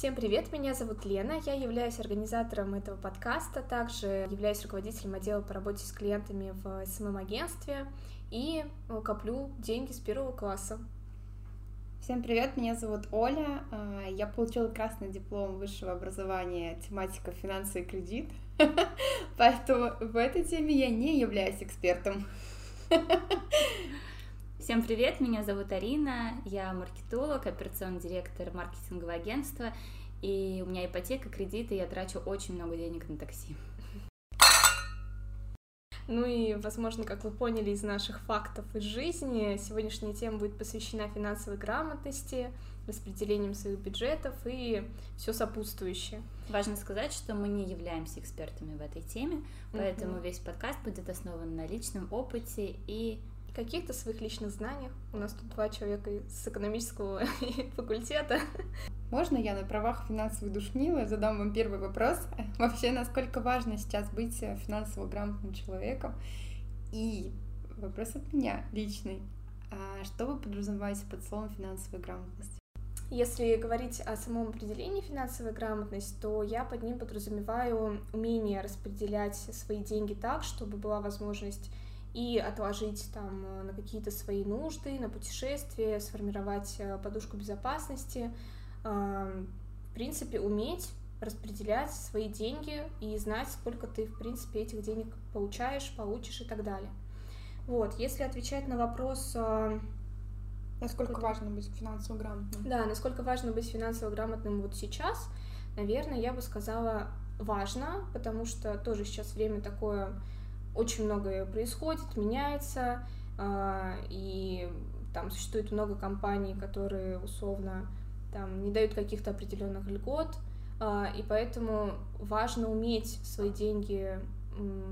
Всем привет, меня зовут Лена, я являюсь организатором этого подкаста, также являюсь руководителем отдела по работе с клиентами в СММ-агентстве и коплю деньги с первого класса. Всем привет, меня зовут Оля, а, я получила красный диплом высшего образования тематика финансы и кредит, поэтому в этой теме я не являюсь экспертом. Всем привет, меня зовут Арина, я маркетолог, операционный директор маркетингового агентства, и у меня ипотека, кредиты, я трачу очень много денег на такси. Ну и, возможно, как вы поняли из наших фактов из жизни, сегодняшняя тема будет посвящена финансовой грамотности, распределением своих бюджетов и все сопутствующее. Важно сказать, что мы не являемся экспертами в этой теме, поэтому mm-hmm. весь подкаст будет основан на личном опыте и каких-то своих личных знаниях. У нас тут два человека с экономического факультета. Можно я на правах финансовой душнилы задам вам первый вопрос? Вообще, насколько важно сейчас быть финансово грамотным человеком? И вопрос от меня личный. А что вы подразумеваете под словом финансовая грамотность? Если говорить о самом определении финансовой грамотности, то я под ним подразумеваю умение распределять свои деньги так, чтобы была возможность и отложить там э, на какие-то свои нужды, на путешествия, сформировать э, подушку безопасности, в принципе, уметь распределять свои деньги и знать, сколько ты, в принципе, этих денег получаешь, получишь и так далее. Вот, если отвечать на вопрос... Э, насколько важно быть финансово грамотным? Да, насколько важно быть финансово грамотным вот сейчас, наверное, я бы сказала важно, потому что тоже сейчас время такое очень многое происходит, меняется, а, и там существует много компаний, которые условно там не дают каких-то определенных льгот, а, и поэтому важно уметь свои деньги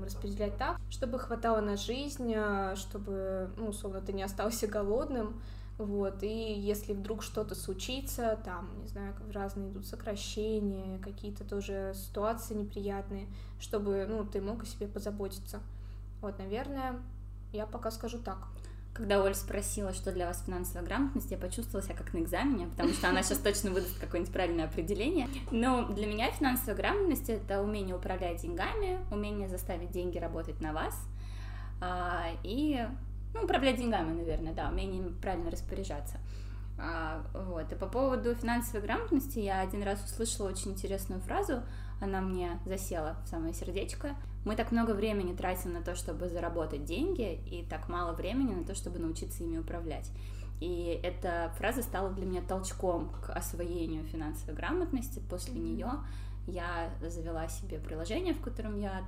распределять так, чтобы хватало на жизнь, а, чтобы, ну, условно, ты не остался голодным, вот, и если вдруг что-то случится, там, не знаю, разные идут сокращения, какие-то тоже ситуации неприятные, чтобы, ну, ты мог о себе позаботиться. Вот, наверное, я пока скажу так. Когда Оль спросила, что для вас финансовая грамотность, я почувствовала себя как на экзамене, потому что она сейчас точно выдаст какое-нибудь правильное определение. Но для меня финансовая грамотность — это умение управлять деньгами, умение заставить деньги работать на вас, а, и ну, управлять деньгами, наверное, да, умение правильно распоряжаться. А, вот. И по поводу финансовой грамотности я один раз услышала очень интересную фразу, она мне засела в самое сердечко. Мы так много времени тратим на то, чтобы заработать деньги, и так мало времени на то, чтобы научиться ими управлять. И эта фраза стала для меня толчком к освоению финансовой грамотности. После mm-hmm. нее я завела себе приложение, в котором я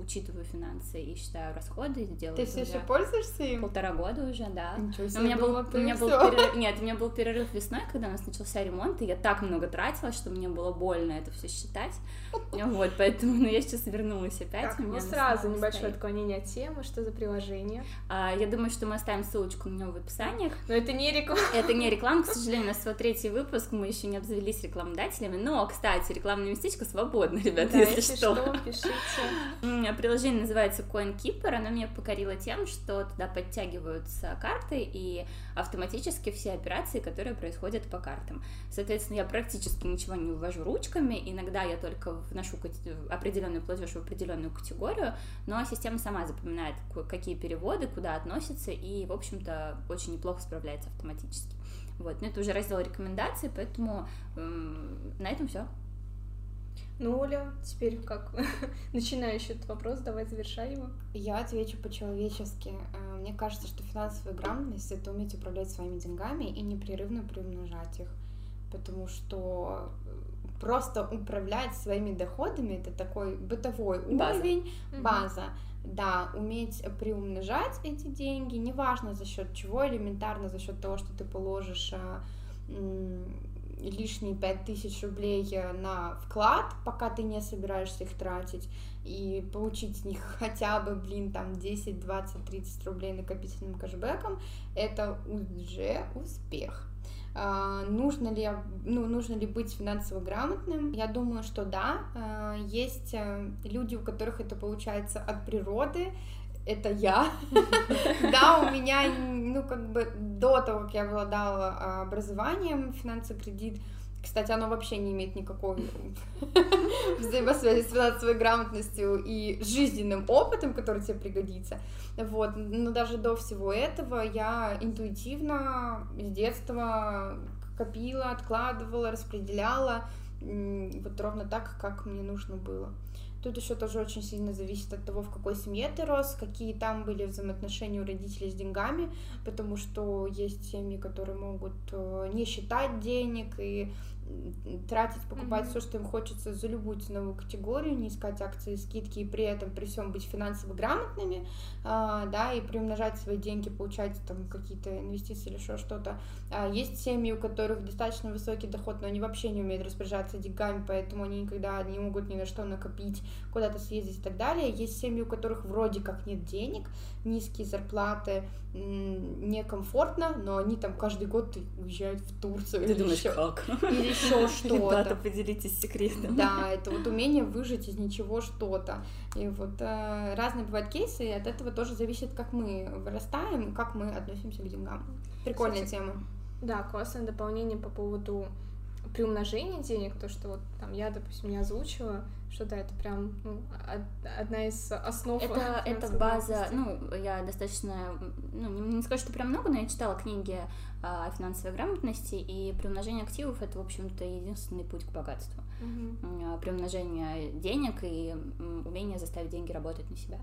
учитываю финансы и считаю расходы, делаю. Ты все еще пользуешься им? Полтора года уже, да. Ничего себе, у меня был, у меня был перерыв, нет, у меня был перерыв весной, когда у нас начался ремонт, и я так много тратила, что мне было больно это все считать. Вот, поэтому, ну, я сейчас вернулась опять. Так, ну сразу небольшое отклонение от темы, что за приложение? А, я думаю, что мы оставим ссылочку на него в описаниях. Но это не реклама. Это не реклама, к сожалению, у нас всего третий выпуск, мы еще не обзавелись рекламодателями, но, кстати, рекламное местечко свободно, ребята, да, если, если что. что, пишите. Приложение называется CoinKeeper, оно меня покорило тем, что туда подтягиваются карты и автоматически все операции, которые происходят по картам. Соответственно, я практически ничего не ввожу ручками, иногда я только вношу определенный платеж в определенную категорию, но система сама запоминает, какие переводы, куда относятся, и, в общем-то, очень неплохо справляется автоматически. Вот, но это уже раздел рекомендаций, поэтому эм, на этом все. Ну, Оля, теперь как начинающий этот вопрос, давай завершай его. Я отвечу по-человечески. Э, мне кажется, что финансовая грамотность — это уметь управлять своими деньгами и непрерывно приумножать их. Потому что э, просто управлять своими доходами — это такой бытовой база. уровень, база. Mm-hmm. Да, уметь приумножать эти деньги, неважно за счет чего, элементарно за счет того, что ты положишь а, лишние 5000 рублей э, на вклад, пока ты не собираешься их тратить, и получить с них хотя бы, блин, там 10, 20, 30 рублей накопительным кэшбэком, это уже успех. Uh, нужно ли, ну, нужно ли быть финансово грамотным? Я думаю, что да. Uh, есть uh, люди, у которых это получается от природы, это я. Да, у меня, ну, как бы до того, как я обладала а, образованием, финансовый кредит, Кстати, оно вообще не имеет никакой взаимосвязи с финансовой грамотностью и жизненным опытом, который тебе пригодится. Вот. Но даже до всего этого я интуитивно с детства копила, откладывала, распределяла вот ровно так, как мне нужно было. Тут еще тоже очень сильно зависит от того, в какой семье ты рос, какие там были взаимоотношения у родителей с деньгами, потому что есть семьи, которые могут э, не считать денег и тратить, покупать mm-hmm. все, что им хочется за любую ценовую категорию, не искать акции, скидки и при этом при всем быть финансово грамотными, а, да, и приумножать свои деньги, получать там какие-то инвестиции или еще что-то. А, есть семьи, у которых достаточно высокий доход, но они вообще не умеют распоряжаться деньгами, поэтому они никогда не могут ни на что накопить, куда-то съездить и так далее. Есть семьи, у которых вроде как нет денег, низкие зарплаты, некомфортно, но они там каждый год уезжают в Турцию. Ты думаешь, еще, как? Или еще что-то. Ребята, поделитесь секретом. Да, это вот умение выжить из ничего что-то. И вот э, разные бывают кейсы, и от этого тоже зависит, как мы вырастаем, как мы относимся к деньгам. Прикольная Кстати, тема. Да, классное дополнение по поводу приумножения денег, то, что вот там я, допустим, не озвучила, что да, это прям ну, одна из основ. Это, это база, ну, я достаточно, ну, не, не скажу, что прям много, но я читала книги о финансовой грамотности, и приумножение активов это, в общем-то, единственный путь к богатству. Угу. Приумножение денег и умение заставить деньги работать на себя.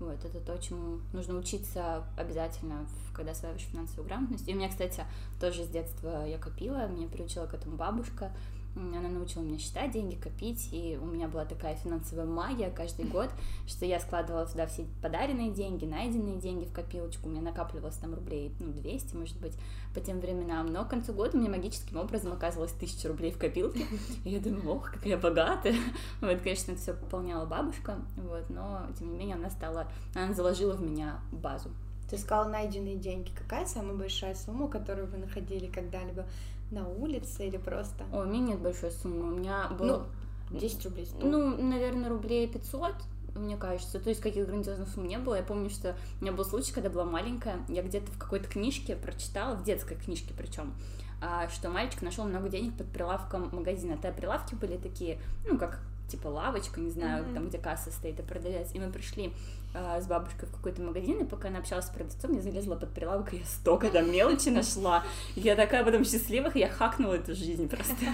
Вот, это то, чему нужно учиться обязательно, когда осваиваешь финансовую грамотность. И у меня, кстати, тоже с детства я копила, меня приучила к этому бабушка. Она научила меня считать деньги, копить, и у меня была такая финансовая магия каждый год, что я складывала туда все подаренные деньги, найденные деньги в копилочку, у меня накапливалось там рублей, ну, 200, может быть, по тем временам, но к концу года мне магическим образом оказывалось 1000 рублей в копилке, и я думаю, ох, какая богатая, вот, конечно, это все пополняла бабушка, вот, но, тем не менее, она стала, она заложила в меня базу. Ты сказала найденные деньги. Какая самая большая сумма, которую вы находили когда-либо на улице или просто? О, у меня нет большой суммы. У меня было... Ну, 10 рублей 100. Ну, наверное, рублей 500 мне кажется. То есть каких грандиозных сумм не было. Я помню, что у меня был случай, когда была маленькая, я где-то в какой-то книжке прочитала, в детской книжке причем, а, что мальчик нашел много денег под прилавком магазина. А прилавки были такие, ну, как типа лавочка, не знаю, mm-hmm. там, где касса стоит, и продавец. И мы пришли э, с бабушкой в какой-то магазин, и пока она общалась с продавцом, я залезла под прилавок, и я столько там мелочи нашла. Я такая потом счастливых, я хакнула эту жизнь просто.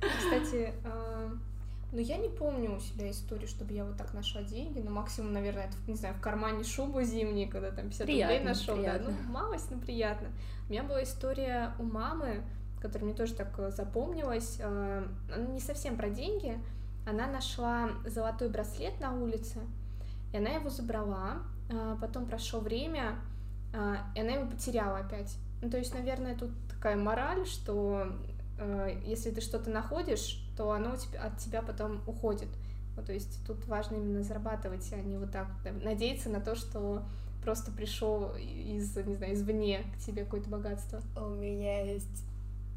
Кстати, э, ну я не помню у себя историю, чтобы я вот так нашла деньги, но максимум, наверное, это, не знаю, в кармане шубу зимней, когда там 50 приятно, рублей нашел, да, ну малость, но приятно. У меня была история у мамы, которая мне тоже так э, запомнилась, э, не совсем про деньги, она нашла золотой браслет на улице, и она его забрала. А, потом прошло время, а, и она его потеряла опять. Ну, то есть, наверное, тут такая мораль, что э, если ты что-то находишь, то оно от тебя потом уходит. Ну, то есть тут важно именно зарабатывать, а не вот так надеяться на то, что просто пришел из, не знаю, извне к тебе какое-то богатство. У меня есть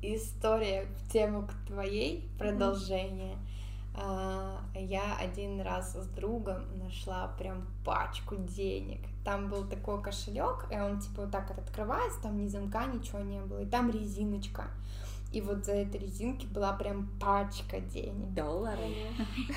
история в тему к твоей, продолжение. Mm-hmm. А, я один раз с другом нашла прям пачку денег. Там был такой кошелек, и он типа вот так вот открывается, там ни замка, ничего не было, и там резиночка. И вот за этой резинки была прям пачка денег. Доллары?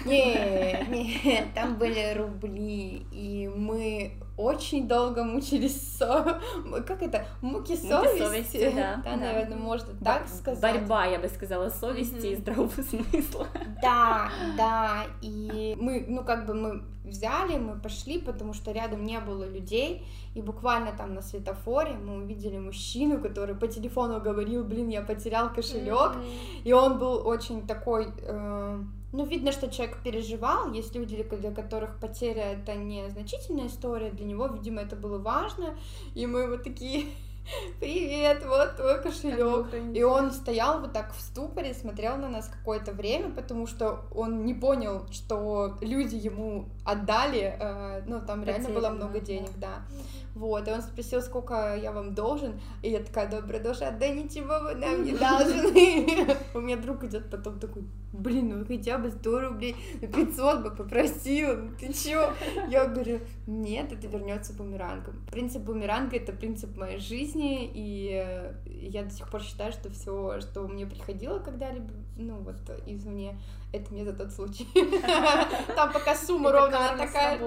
Не, не, там были рубли, и мы очень долго мучились со... Как это? Муки совести? совести да. да, да, наверное, можно так сказать. Борьба, я бы сказала, совести mm-hmm. и здравого смысла. Да, да, и мы, ну, как бы мы взяли, мы пошли, потому что рядом не было людей, и буквально там на светофоре мы увидели мужчину, который по телефону говорил, блин, я потерял кошелек, mm-hmm. и он был очень такой... Э ну, видно, что человек переживал, есть люди, для которых потеря это не значительная история, для него, видимо, это было важно, и мы вот такие, привет, вот твой кошелек. И он стоял вот так в ступоре, смотрел на нас какое-то время, потому что он не понял, что люди ему отдали, э, ну, там Потеряно, реально было много денег, да. да. Вот, и он спросил, сколько я вам должен, и я такая, добрая душа, да ничего вы нам не должны. У меня друг идет потом такой, блин, ну хотя бы 100 рублей, 500 бы попросил, ну ты чё? Я говорю, нет, это вернется бумерангом. Принцип бумеранга — это принцип моей жизни, жизни, и я до сих пор считаю, что все, что мне приходило когда-либо, ну вот извне, это мне за тот случай. Там пока сумма ровно такая,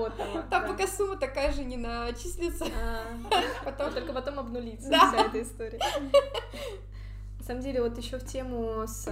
там пока сумма такая же не начислится. Потом только потом обнулится вся эта история. На самом деле, вот еще в тему с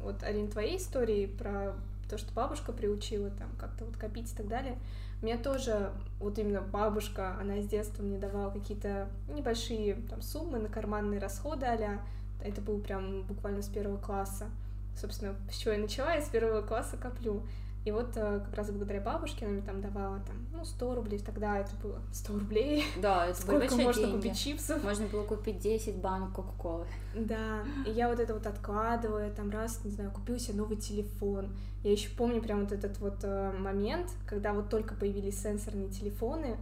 вот Арин твоей истории про то, что бабушка приучила там как-то вот копить и так далее. Меня тоже вот именно бабушка, она с детства мне давала какие-то небольшие там суммы на карманные расходы а Это был прям буквально с первого класса. Собственно, с чего я начала, я с первого класса коплю. И вот э, как раз благодаря бабушке она мне там давала там, ну, 100 рублей, тогда это было 100 рублей. Да, это Сколько можно деньги. купить чипсов? Можно было купить 10 банок Кока-Колы. Да, и я вот это вот откладываю, там раз, не знаю, купил себе новый телефон. Я еще помню прям вот этот вот э, момент, когда вот только появились сенсорные телефоны,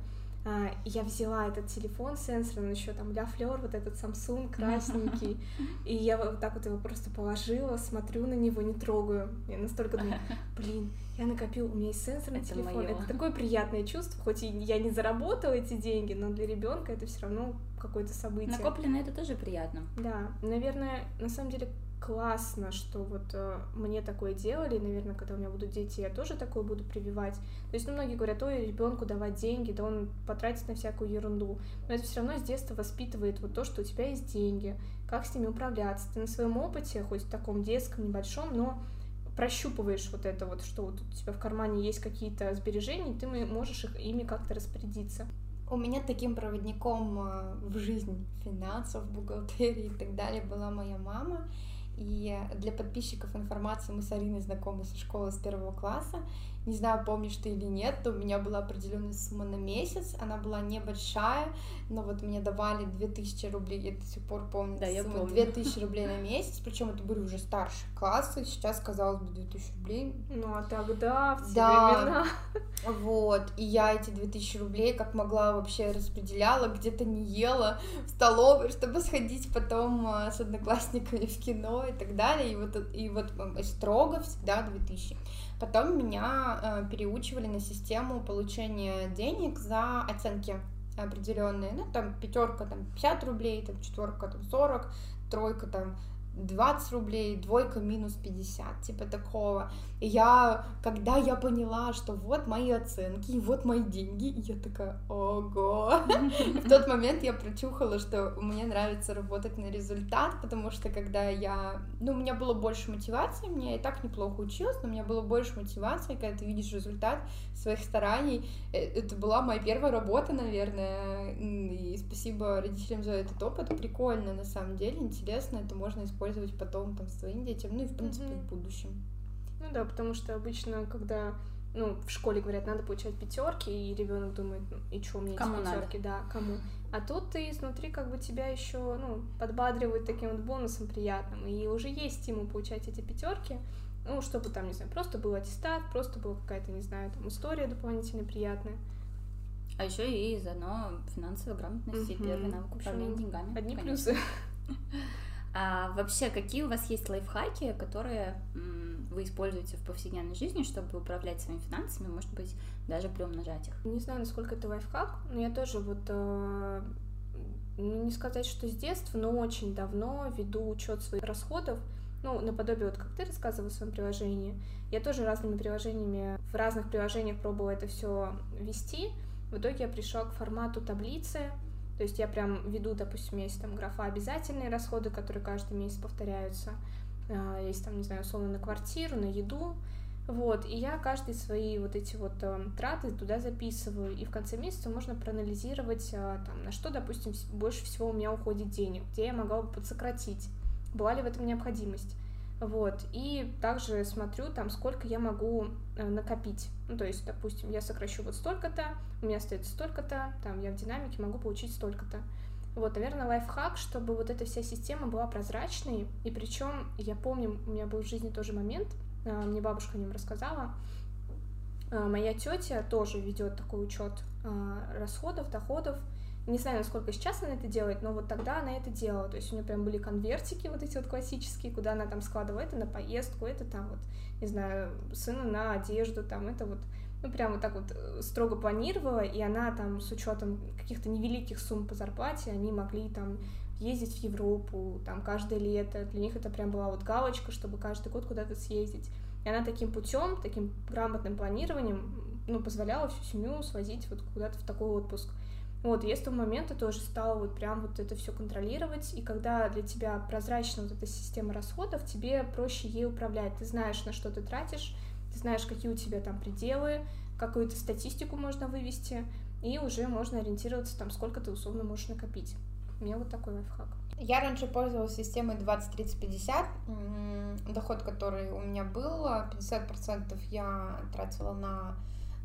я взяла этот телефон сенсорный, еще там Ля Флер, вот этот Samsung красненький, и я вот так вот его просто положила, смотрю на него, не трогаю. Я настолько думаю, блин, я накопил, у меня есть сенсорный это телефон. Моё. Это такое приятное чувство, хоть и я не заработала эти деньги, но для ребенка это все равно какое-то событие. Накоплено это тоже приятно. Да, наверное, на самом деле классно, что вот э, мне такое делали, и, наверное, когда у меня будут дети, я тоже такое буду прививать. То есть, ну, многие говорят, ой, ребенку давать деньги, да он потратит на всякую ерунду. Но это все равно с детства воспитывает вот то, что у тебя есть деньги, как с ними управляться. Ты на своем опыте, хоть в таком детском, небольшом, но прощупываешь вот это вот, что вот у тебя в кармане есть какие-то сбережения, и ты можешь их, ими как-то распорядиться. У меня таким проводником э, в жизнь финансов, бухгалтерии и так далее была моя мама. И для подписчиков информации мы с Ариной знакомы со школы с первого класса. Не знаю, помнишь ты или нет, но у меня была определенная сумма на месяц, она была небольшая, но вот мне давали 2000 рублей, я до сих пор помню, да, я помню. 2000 рублей на месяц, причем это были уже старшие классы, сейчас, казалось бы, 2000 рублей. Ну, а тогда, в те да, времена. Вот, и я эти 2000 рублей как могла вообще распределяла, где-то не ела в столовой, чтобы сходить потом а, с одноклассниками в кино и так далее, и вот, и вот строго всегда 2000. Потом меня э, переучивали на систему получения денег за оценки определенные. Ну, там пятерка там 50 рублей, там четверка там 40, тройка там 20 рублей, двойка минус 50, типа такого. И я, когда я поняла, что вот мои оценки, и вот мои деньги, я такая, ого. В тот момент я прочухала, что мне нравится работать на результат, потому что когда я, ну, у меня было больше мотивации, мне и так неплохо училась, но у меня было больше мотивации, когда ты видишь результат своих стараний. Э, это была моя первая работа, наверное, и спасибо родителям за этот опыт. Прикольно, на самом деле, интересно, это можно использовать использовать потом там своим детям, ну и в принципе mm-hmm. в будущем. Ну да, потому что обычно, когда ну, в школе говорят, надо получать пятерки, и ребенок думает, ну, и что мне кому эти пятерки, да, кому. А тут ты изнутри как бы тебя еще, ну, подбадривают таким вот бонусом приятным, и уже есть стимул получать эти пятерки, ну, чтобы там, не знаю, просто был аттестат, просто была какая-то, не знаю, там история дополнительно приятная. А еще и заодно финансовая грамотность и первый навык управления деньгами. Одни конечно. плюсы. А вообще, какие у вас есть лайфхаки, которые вы используете в повседневной жизни, чтобы управлять своими финансами, может быть, даже приумножать их? Не знаю, насколько это лайфхак, но я тоже вот э, ну, не сказать, что с детства, но очень давно веду учет своих расходов. Ну, наподобие вот как ты рассказывала в своем приложении. Я тоже разными приложениями, в разных приложениях пробовала это все вести. В итоге я пришла к формату таблицы, то есть я прям веду, допустим, есть там графа обязательные расходы, которые каждый месяц повторяются. А, есть там, не знаю, условно на квартиру, на еду. Вот, и я каждый свои вот эти вот э, траты туда записываю, и в конце месяца можно проанализировать, э, там, на что, допустим, больше всего у меня уходит денег, где я могла бы подсократить, была ли в этом необходимость. Вот, и также смотрю там, сколько я могу э, накопить. Ну, то есть, допустим, я сокращу вот столько-то, у меня остается столько-то, там я в динамике могу получить столько-то. Вот, наверное, лайфхак, чтобы вот эта вся система была прозрачной. И причем, я помню, у меня был в жизни тоже момент, э, мне бабушка о нем рассказала. Э, моя тетя тоже ведет такой учет расходов, доходов. Не знаю, насколько сейчас она это делает, но вот тогда она это делала. То есть у нее прям были конвертики вот эти вот классические, куда она там складывала это на поездку, это там вот, не знаю, сыну на одежду, там это вот ну, прям вот так вот э, строго планировала, и она там с учетом каких-то невеликих сумм по зарплате, они могли там ездить в Европу, там, каждое лето. Для них это прям была вот галочка, чтобы каждый год куда-то съездить. И она таким путем, таким грамотным планированием, ну, позволяла всю семью свозить вот куда-то в такой отпуск. Вот, я с того момента тоже стала вот прям вот это все контролировать, и когда для тебя прозрачна вот эта система расходов, тебе проще ей управлять. Ты знаешь, на что ты тратишь, ты знаешь, какие у тебя там пределы, какую-то статистику можно вывести, и уже можно ориентироваться там, сколько ты условно можешь накопить. У меня вот такой лайфхак. Я раньше пользовалась системой 20-30-50. Доход, который у меня был, 50% я тратила на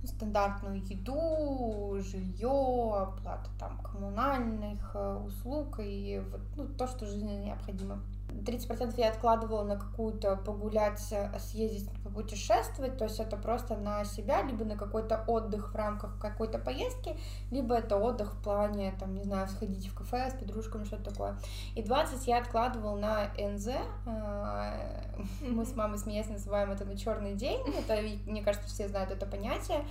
стандартную еду, жилье, оплату там коммунальных э, услуг и вот, ну, то, что жизненно необходимо. 30% я откладывала на какую-то погулять, э, съездить, попутешествовать, то есть это просто на себя, либо на какой-то отдых в рамках какой-то поездки, либо это отдых в плане, там, не знаю, сходить в кафе с подружками, что-то такое. И 20 я откладывала на НЗ, э, мы с мамой смеясь называем это на черный день, это, мне кажется, все знают это понятие,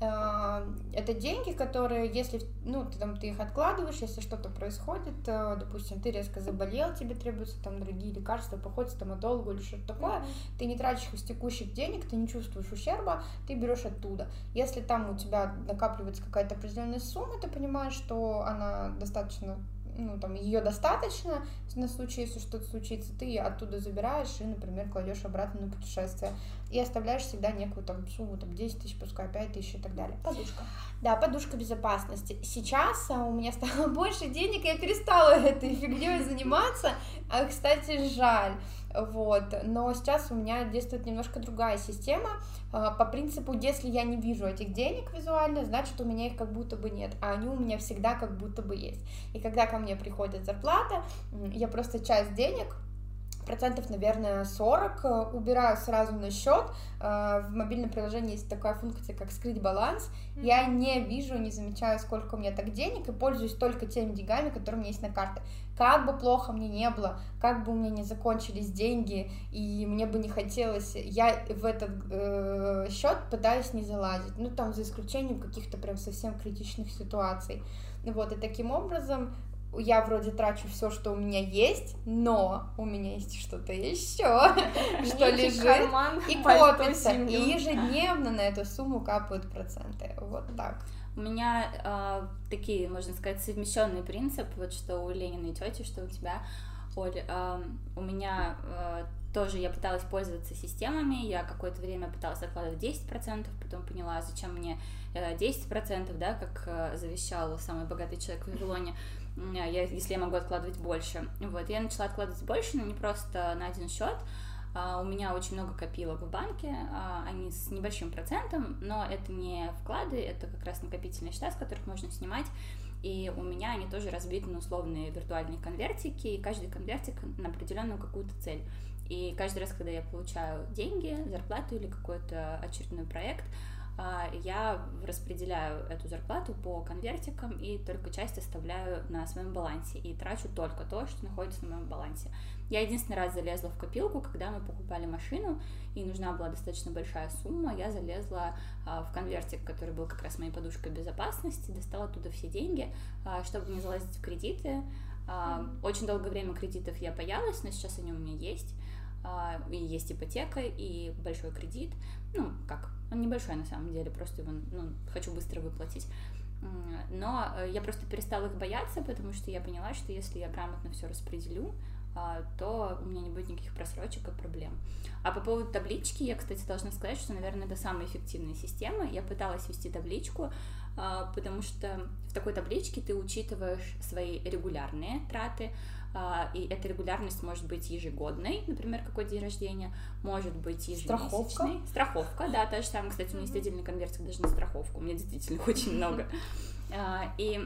это деньги, которые, если ну, ты, там, ты их откладываешь, если что-то происходит, э, допустим, ты резко заболел, тебе требуются там дорогие лекарства, поход к стоматологу или что-то такое, mm-hmm. ты не тратишь из текущих денег, ты не чувствуешь ущерба, ты берешь оттуда. Если там у тебя накапливается какая-то определенная сумма, ты понимаешь, что она достаточно ну, там, ее достаточно на случай, если что-то случится, ты оттуда забираешь и, например, кладешь обратно на путешествие. И оставляешь всегда некую там сумму, там 10 тысяч, пускай 5 тысяч и так далее. Подушка. Да, подушка безопасности. Сейчас а, у меня стало больше денег, я перестала этой фигней заниматься. А, кстати, жаль. Вот. Но сейчас у меня действует немножко другая система. А, по принципу, если я не вижу этих денег визуально, значит, у меня их как будто бы нет, а они у меня всегда как будто бы есть. И когда ко мне приходит зарплата, я просто часть денег процентов, наверное, 40 э, убираю сразу на счет. Э, в мобильном приложении есть такая функция, как скрыть баланс. Я не вижу, не замечаю, сколько у меня так денег, и пользуюсь только теми деньгами, которые у меня есть на карте. Как бы плохо мне не было, как бы у меня не закончились деньги, и мне бы не хотелось, я в этот э, счет пытаюсь не залазить. Ну, там, за исключением каких-то прям совсем критичных ситуаций. Вот, и таким образом я вроде трачу все, что у меня есть, но у меня есть что-то еще, что лежит и копится. И ежедневно на эту сумму капают проценты. Вот так. У меня э, такие, можно сказать, совмещенный принцип, вот что у Ленина и тети, что у тебя, Оль, э, у меня э, тоже я пыталась пользоваться системами, я какое-то время пыталась откладывать 10%, потом поняла, зачем мне 10%, да, как завещал самый богатый человек в Вавилоне, я, если я могу откладывать больше. Вот, я начала откладывать больше, но не просто на один счет. Uh, у меня очень много копилок в банке, uh, они с небольшим процентом, но это не вклады, это как раз накопительные счета, с которых можно снимать. И у меня они тоже разбиты на условные виртуальные конвертики, и каждый конвертик на определенную какую-то цель. И каждый раз, когда я получаю деньги, зарплату или какой-то очередной проект, а, я распределяю эту зарплату по конвертикам и только часть оставляю на своем балансе и трачу только то, что находится на моем балансе. Я единственный раз залезла в копилку, когда мы покупали машину, и нужна была достаточно большая сумма, я залезла а, в конвертик, который был как раз моей подушкой безопасности, достала оттуда все деньги, а, чтобы не залазить в кредиты. Очень долгое время кредитов я боялась, но сейчас они у меня есть. И есть ипотека, и большой кредит. Ну, как он небольшой на самом деле, просто его ну, хочу быстро выплатить. Но э, я просто перестала их бояться, потому что я поняла, что если я грамотно все распределю, а, то у меня не будет никаких просрочек и проблем. А по поводу таблички, я, кстати, должна сказать, что, наверное, это самая эффективная система. Я пыталась вести табличку, а, потому что в такой табличке ты учитываешь свои регулярные траты, а, и эта регулярность может быть ежегодной, например, какой день рождения, может быть ежемесячной. Страховка? Страховка, да, та же самая, кстати, у меня есть отдельный конвертик даже на страховку, у меня действительно очень много. А, и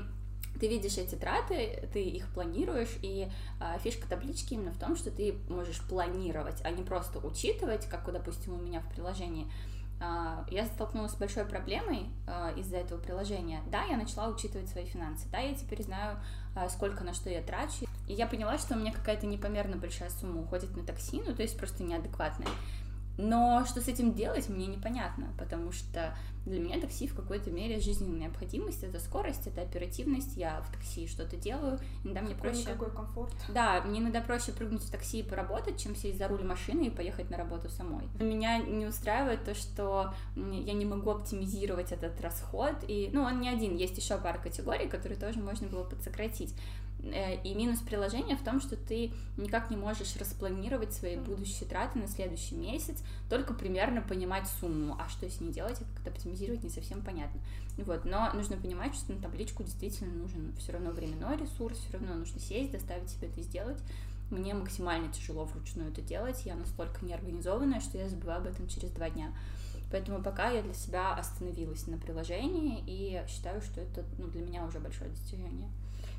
ты видишь эти траты, ты их планируешь, и а, фишка таблички именно в том, что ты можешь планировать, а не просто учитывать, как, допустим, у меня в приложении. А, я столкнулась с большой проблемой а, из-за этого приложения. Да, я начала учитывать свои финансы, да, я теперь знаю, а, сколько на что я трачу, и я поняла, что у меня какая-то непомерно большая сумма уходит на такси, ну, то есть просто неадекватная. Но что с этим делать, мне непонятно, потому что для меня такси в какой-то мере жизненная необходимость, это скорость, это оперативность, я в такси что-то делаю, иногда мне проще... Какой комфорт. Да, мне иногда проще прыгнуть в такси и поработать, чем сесть за руль машины и поехать на работу самой. Меня не устраивает то, что я не могу оптимизировать этот расход, и, ну, он не один, есть еще пара категорий, которые тоже можно было подсократить. Э, и минус приложения в том, что ты никак не можешь распланировать свои будущие траты на следующий месяц, только примерно понимать сумму, а что с ней делать и как это оптимизировать не совсем понятно. Вот, но нужно понимать, что на табличку действительно нужен все равно временной ресурс, все равно нужно сесть, доставить себе это сделать. Мне максимально тяжело вручную это делать, я настолько неорганизованная, что я забываю об этом через два дня. Поэтому пока я для себя остановилась на приложении и считаю, что это ну, для меня уже большое достижение.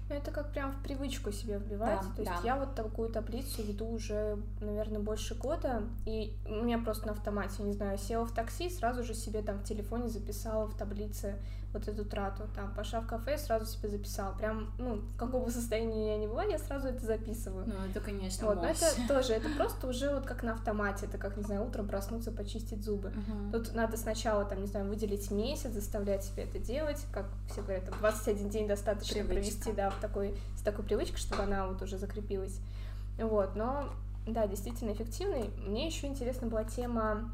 Ну, это как прям в привычку себе вбивать. Да, То есть да. я вот такую таблицу веду уже, наверное, больше года, и у меня просто на автомате, не знаю, села в такси, сразу же себе там в телефоне записала в таблице вот эту трату. Там, пошла в кафе, сразу себе записала. Прям, ну, в каком бы состоянии я ни была, я сразу это записываю. Ну, это, конечно, Вот, но это тоже, это просто уже вот как на автомате. Это как, не знаю, утром проснуться, почистить зубы. Uh-huh. Тут надо сначала, там, не знаю, выделить месяц, заставлять себя это делать. Как все говорят, там, 21 день достаточно Привычка. провести, да, в такой, с такой привычкой, чтобы она вот уже закрепилась. Вот, но, да, действительно эффективный. Мне еще интересна была тема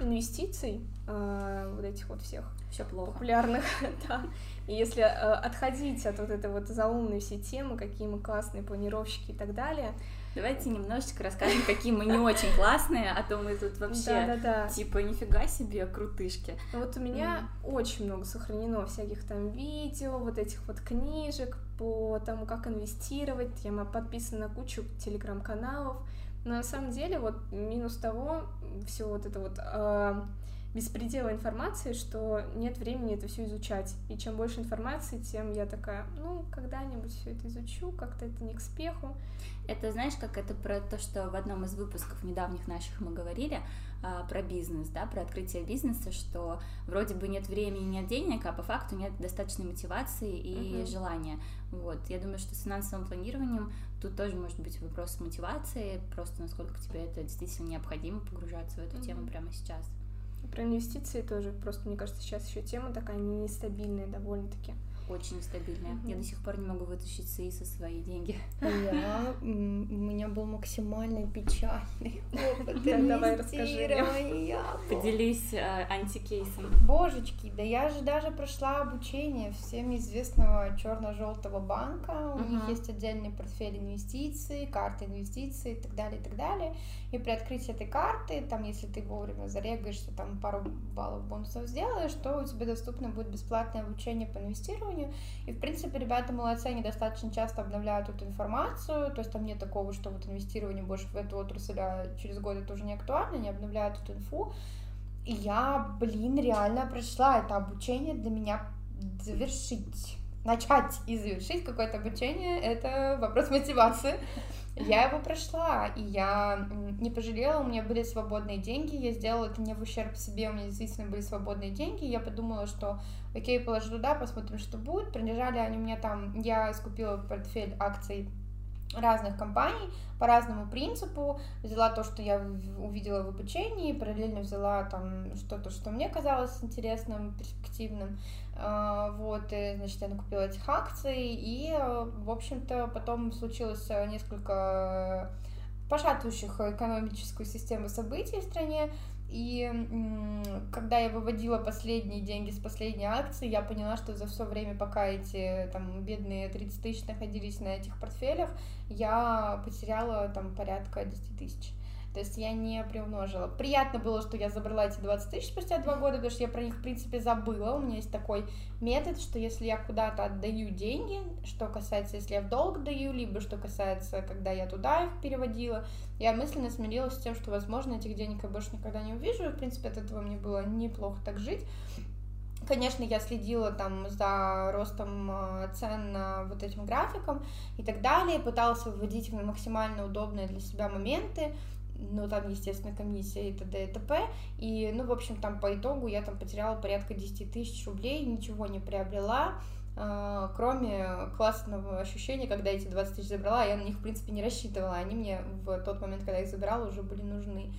инвестиций, э, вот этих вот всех все плохо. популярных, да. И если э, отходить от вот этой вот заумной все темы, какие мы классные планировщики и так далее, Давайте немножечко расскажем, какие мы не очень классные, а то мы тут вообще типа нифига себе крутышки. Вот у меня очень много сохранено всяких там видео, вот этих вот книжек по тому, как инвестировать. Я подписана на кучу телеграм-каналов. Но на самом деле вот минус того, все вот это вот э, беспредела информации, что нет времени это все изучать. И чем больше информации, тем я такая, ну, когда-нибудь все это изучу, как-то это не к спеху. Это знаешь, как это про то, что в одном из выпусков недавних наших мы говорили а, про бизнес, да, про открытие бизнеса, что вроде бы нет времени, нет денег, а по факту нет достаточной мотивации и uh-huh. желания. Вот, я думаю, что с финансовым планированием тут тоже может быть вопрос мотивации, просто насколько тебе это действительно необходимо погружаться в эту uh-huh. тему прямо сейчас. Про инвестиции тоже, просто мне кажется, сейчас еще тема такая нестабильная довольно-таки очень нестабильная. Mm-hmm. Я до сих пор не могу вытащить СИ со свои деньги. Я, меня был максимально печальный опыт Давай расскажи. Поделись э, антикейсом. Божечки, да я же даже прошла обучение всем известного черно-желтого банка. У них есть отдельный портфель инвестиций, карты инвестиций и так далее, и так далее. И при открытии этой карты, там, если ты вовремя зарегаешься, там пару баллов бонусов сделаешь, то у тебя доступно будет бесплатное обучение по инвестированию. И, в принципе, ребята молодцы, они достаточно часто обновляют эту информацию, то есть там нет такого, что вот инвестирование больше в эту отрасль, а через год это уже не актуально, они обновляют эту инфу. И я, блин, реально прошла это обучение для меня завершить начать и завершить какое-то обучение, это вопрос мотивации. Я его прошла, и я не пожалела, у меня были свободные деньги, я сделала это не в ущерб себе, у меня действительно были свободные деньги, я подумала, что окей, положу туда, посмотрим, что будет. Прилежали они у меня там, я скупила портфель акций разных компаний по разному принципу. Взяла то, что я увидела в обучении, параллельно взяла там что-то, что мне казалось интересным, перспективным. А, вот, и, значит, я накупила этих акций, и, в общем-то, потом случилось несколько пошатывающих экономическую систему событий в стране, и когда я выводила последние деньги с последней акции, я поняла, что за все время, пока эти там бедные 30 тысяч находились на этих портфелях, я потеряла там порядка 10 тысяч. То есть я не приумножила. Приятно было, что я забрала эти 20 тысяч спустя два года, потому что я про них, в принципе, забыла. У меня есть такой метод, что если я куда-то отдаю деньги, что касается, если я в долг даю, либо что касается, когда я туда их переводила, я мысленно смирилась с тем, что, возможно, этих денег я больше никогда не увижу. И, в принципе, от этого мне было неплохо так жить. Конечно, я следила там за ростом э, цен на вот этим графиком и так далее, пыталась выводить в максимально удобные для себя моменты, ну, там, естественно, комиссия и т.д. и т.п. И, ну, в общем, там по итогу я там потеряла порядка 10 тысяч рублей, ничего не приобрела, э, кроме классного ощущения, когда эти 20 тысяч забрала, я на них, в принципе, не рассчитывала, они мне в тот момент, когда их забирала, уже были нужны.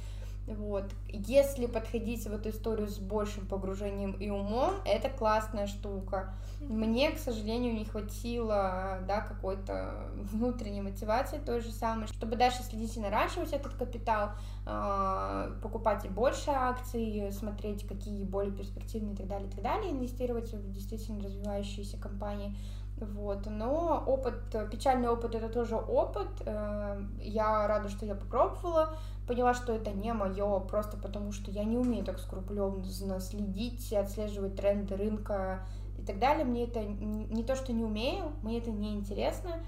Вот. Если подходить в эту историю с большим погружением и умом, это классная штука. Мне, к сожалению, не хватило да, какой-то внутренней мотивации той же самой, чтобы дальше следить и наращивать этот капитал, а, покупать и больше акций, смотреть, какие более перспективные и так далее, и так далее, инвестировать в действительно развивающиеся компании. Вот, но опыт, печальный опыт это тоже опыт. Э, я рада, что я попробовала, поняла, что это не мое, просто потому что я не умею так скрупулезно следить, отслеживать тренды рынка и так далее. Мне это не то, что не умею, мне это не интересно,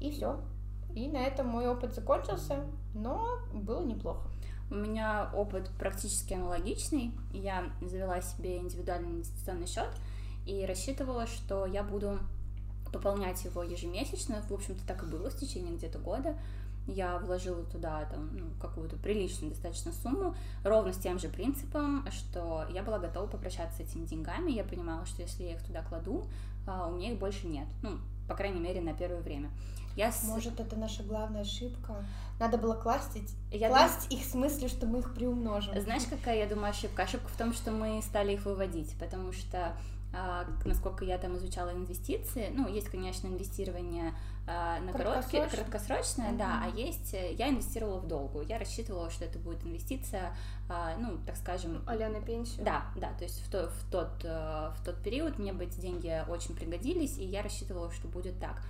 и все. И на этом мой опыт закончился, но было неплохо. У меня опыт практически аналогичный. Я завела себе индивидуальный инвестиционный счет и рассчитывала, что я буду пополнять его ежемесячно. В общем-то, так и было в течение где-то года. Я вложила туда там, ну, какую-то приличную достаточно сумму, ровно с тем же принципом, что я была готова попрощаться с этими деньгами. Я понимала, что если я их туда кладу, а, у меня их больше нет. Ну, по крайней мере, на первое время. Я Может, это наша главная ошибка? Надо было класть, я класть дум... их в смысле, что мы их приумножим. Знаешь, какая, я думаю, ошибка? Ошибка в том, что мы стали их выводить, потому что насколько я там изучала инвестиции, ну, есть, конечно, инвестирование а, на короткие, краткосрочное, mm-hmm. да, а есть, э, я инвестировала в долгую, я рассчитывала, что это будет инвестиция, а, ну, так скажем... а на пенсию? Да, да, то есть в, то, в, тот, э, в тот период мне бы эти деньги очень пригодились, и я рассчитывала, что будет так.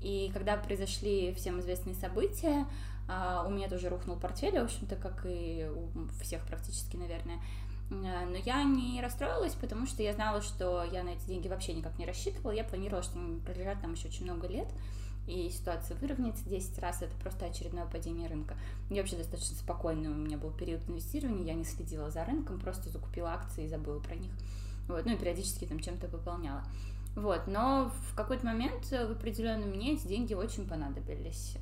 И когда произошли всем известные события, у меня тоже рухнул портфель, в общем-то, как и у всех практически, наверное, но я не расстроилась, потому что я знала, что я на эти деньги вообще никак не рассчитывала. Я планировала, что они пролежат там еще очень много лет, и ситуация выровняется 10 раз, это просто очередное падение рынка. Я вообще достаточно спокойно, у меня был период инвестирования, я не следила за рынком, просто закупила акции и забыла про них. Вот, ну и периодически там чем-то выполняла. Вот, но в какой-то момент э, в определенный мне эти деньги очень понадобились.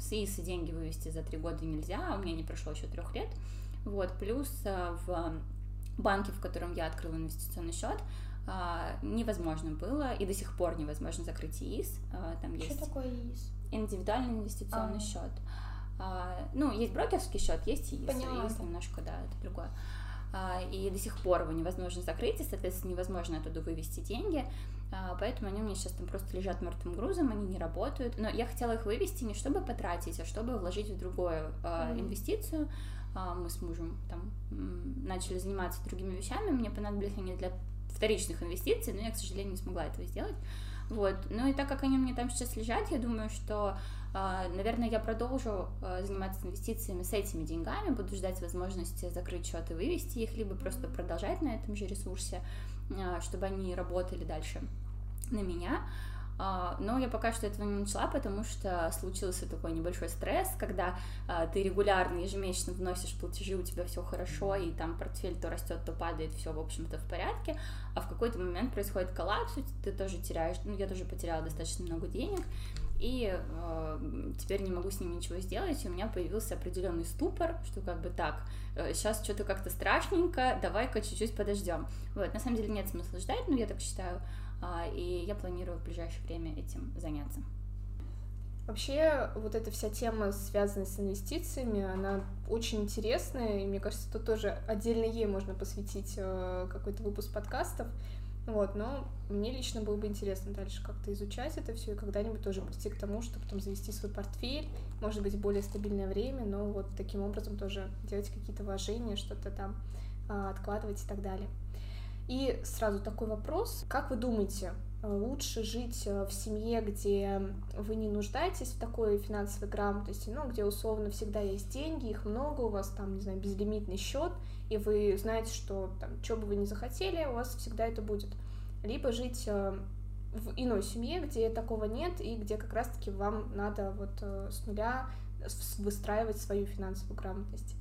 С ИИСа деньги вывести за три года нельзя, а у меня не прошло еще трех лет. Вот, плюс э, в банке, в котором я открыла инвестиционный счет, а, невозможно было, и до сих пор невозможно закрыть ИИС. А, там Что есть такое ИИС? Индивидуальный инвестиционный а. счет. Ну, есть брокерский счет, есть ИИС. Поняла. ИИС немножко, да, это другое. И до сих пор его невозможно закрыть, и, соответственно, невозможно оттуда вывести деньги. Поэтому они у меня сейчас там просто лежат мертвым грузом, они не работают. Но я хотела их вывести не чтобы потратить, а чтобы вложить в другую mm. инвестицию. А, мы с мужем там начали заниматься другими вещами, мне понадобились они для вторичных инвестиций, но я, к сожалению, не смогла этого сделать. Вот. Ну и так как они меня там сейчас лежат, я думаю, что, а, наверное, я продолжу а, заниматься инвестициями с этими деньгами, буду ждать возможности закрыть счет и вывести их, либо просто продолжать на этом же ресурсе, чтобы они работали дальше на меня. А, но я пока что этого не начала, потому что случился такой небольшой стресс, когда а, ты регулярно, ежемесячно вносишь платежи, у тебя все хорошо, и там портфель то растет, то падает, все, в общем-то, в порядке, а в какой-то момент происходит коллапс, ты тоже теряешь, ну, я тоже потеряла достаточно много денег, и э, теперь не могу с ними ничего сделать, и у меня появился определенный ступор, что как бы так, э, сейчас что-то как-то страшненько, давай-ка чуть-чуть подождем. Вот, на самом деле нет смысла ждать, но я так считаю, и я планирую в ближайшее время этим заняться. Вообще, вот эта вся тема, связанная с инвестициями, она очень интересная, и мне кажется, тут тоже отдельно ей можно посвятить э, какой-то выпуск подкастов. Вот, но мне лично было бы интересно дальше как-то изучать это все и когда-нибудь тоже прийти к тому, чтобы потом завести свой портфель, может быть, более стабильное время, но вот таким образом тоже делать какие-то вложения, что-то там а, откладывать и так далее. И сразу такой вопрос. Как вы думаете, э, лучше жить э, в семье, где вы не нуждаетесь в такой финансовой грамотности, ну, где условно всегда есть деньги, их много, у вас там, не знаю, безлимитный счет, и вы знаете, что там, что бы вы ни захотели, у вас всегда это будет. Либо жить э, в иной семье, где такого нет, и где как раз-таки вам надо вот с нуля выстраивать свою финансовую грамотность.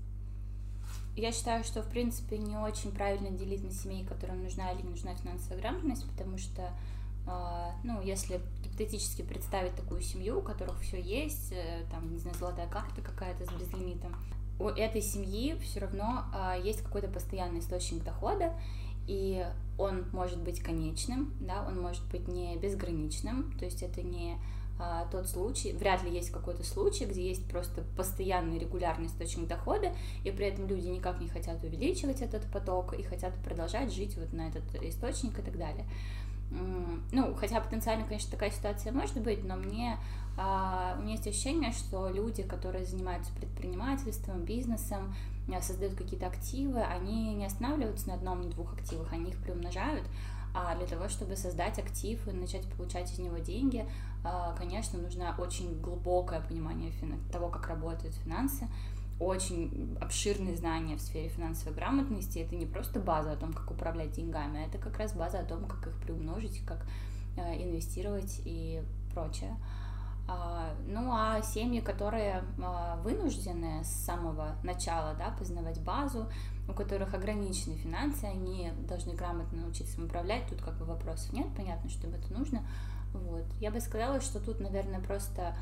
Я считаю, что, в принципе, не очень правильно делить на семей, которым нужна или не нужна финансовая грамотность, потому что, э, ну, если гипотетически представить такую семью, у которых все есть, э, там, не знаю, золотая карта какая-то с безлимитом, у этой семьи все равно э, есть какой-то постоянный источник дохода, и он может быть конечным, да, он может быть не безграничным, то есть это не а, тот случай, вряд ли есть какой-то случай, где есть просто постоянный регулярный источник дохода, и при этом люди никак не хотят увеличивать этот поток и хотят продолжать жить вот на этот источник и так далее. Ну, хотя потенциально, конечно, такая ситуация может быть, но мне а, у меня есть ощущение, что люди, которые занимаются предпринимательством, бизнесом, а, создают какие-то активы, они не останавливаются на одном, на двух активах, они их приумножают, а для того, чтобы создать актив и начать получать из него деньги, а, конечно, нужно очень глубокое понимание того, как работают финансы, очень обширные знания в сфере финансовой грамотности. Это не просто база о том, как управлять деньгами, а это как раз база о том, как их приумножить, как инвестировать и прочее. А, ну а семьи, которые а, вынуждены с самого начала да, познавать базу, у которых ограничены финансы, они должны грамотно научиться управлять, тут как бы вопросов нет, понятно, что им это нужно. Вот. Я бы сказала, что тут, наверное, просто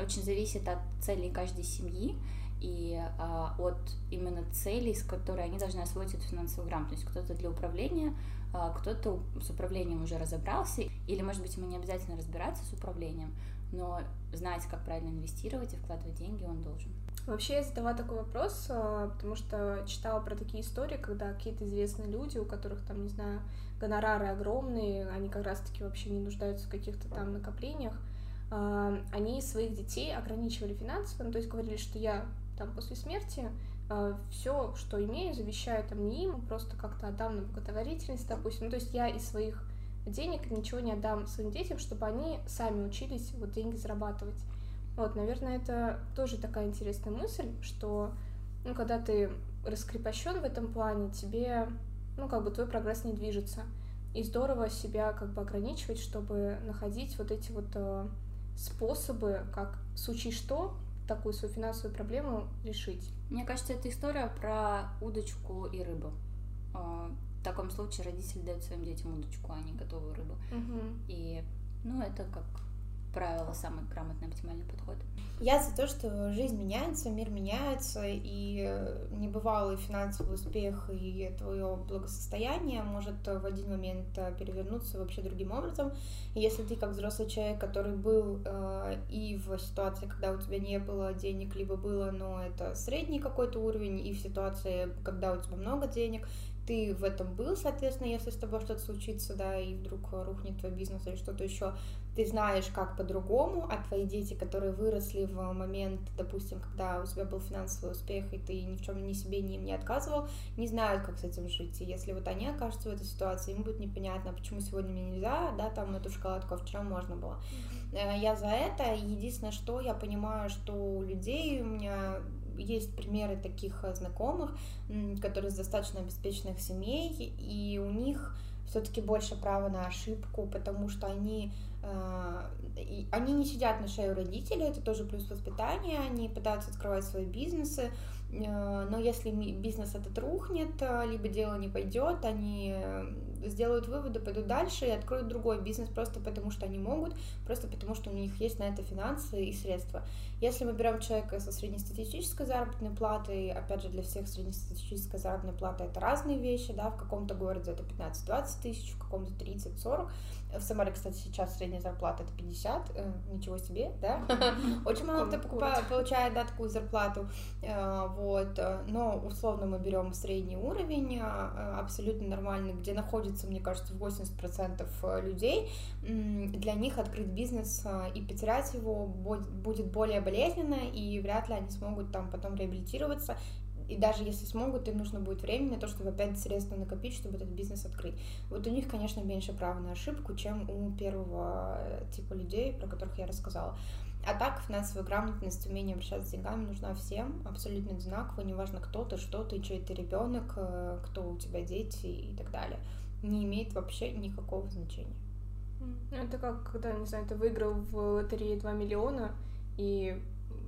очень зависит от целей каждой семьи и а, от именно целей, с которой они должны освоить эту финансовую грамотность. Кто-то для управления, а, кто-то с управлением уже разобрался, или, может быть, ему не обязательно разбираться с управлением, но знать, как правильно инвестировать и вкладывать деньги он должен. Вообще я задала такой вопрос, а, потому что читала про такие истории, когда какие-то известные люди, у которых там, не знаю, гонорары огромные, они как раз-таки вообще не нуждаются в каких-то там накоплениях, а, они своих детей ограничивали финансово, ну, то есть говорили, что я там после смерти а, все, что имею, завещаю там не им, просто как-то отдам на благотворительность, допустим. Ну, то есть я из своих денег ничего не отдам своим детям, чтобы они сами учились вот деньги зарабатывать. Вот, наверное, это тоже такая интересная мысль, что, ну, когда ты раскрепощен в этом плане, тебе, ну, как бы твой прогресс не движется. И здорово себя как бы ограничивать, чтобы находить вот эти вот э, способы, как в случае что, такую свою финансовую проблему решить. Мне кажется, это история про удочку и рыбу. А, в таком случае родители дают своим детям удочку, а не готовую рыбу. Угу. И, ну, это как правило, самый грамотный, оптимальный подход. Я за то, что жизнь меняется, мир меняется, и небывалый финансовый успех и твое благосостояние может в один момент перевернуться вообще другим образом. И если ты как взрослый человек, который был э, и в ситуации, когда у тебя не было денег, либо было, но это средний какой-то уровень, и в ситуации, когда у тебя много денег, ты в этом был, соответственно, если с тобой что-то случится, да, и вдруг рухнет твой бизнес или что-то еще, ты знаешь, как по-другому, а твои дети, которые выросли в момент, допустим, когда у тебя был финансовый успех, и ты ни в чем ни себе, ни им не отказывал, не знают, как с этим жить. И если вот они окажутся в этой ситуации, им будет непонятно, почему сегодня мне нельзя, да, там эту шоколадку, а вчера можно было. Э, я за это. Единственное, что я понимаю, что у людей у меня есть примеры таких э, знакомых, которые из достаточно обеспеченных семей, и у них все-таки больше права на ошибку, потому что они, э, они не сидят на шее у родителей, это тоже плюс воспитания, они пытаются открывать свои бизнесы, э, но если бизнес этот рухнет, э, либо дело не пойдет, они сделают выводы, пойдут дальше и откроют другой бизнес просто потому, что они могут, просто потому, что у них есть на это финансы и средства. Если мы берем человека со среднестатистической заработной платой, опять же, для всех среднестатистическая заработная плата это разные вещи, да, в каком-то городе это 15-20 тысяч, в каком-то 30-40. В Самаре, кстати, сейчас средняя зарплата это 50, э, ничего себе, да? Очень мало кто получает, да, такую зарплату, э, вот, но условно мы берем средний уровень, э, абсолютно нормальный, где находится, мне кажется, 80% людей, для них открыть бизнес и потерять его будет более болезненно, и вряд ли они смогут там потом реабилитироваться. И даже если смогут, им нужно будет время на то, чтобы опять средства накопить, чтобы этот бизнес открыть. Вот у них, конечно, меньше права на ошибку, чем у первого э, типа людей, про которых я рассказала. А так, финансовая грамотность, умение обращаться с деньгами нужна всем, абсолютно одинаково, неважно, кто ты, что ты, чей ты ребенок, э, кто у тебя дети и так далее. Не имеет вообще никакого значения. Ну, это как, когда, не знаю, ты выиграл в лотерее 2 миллиона, и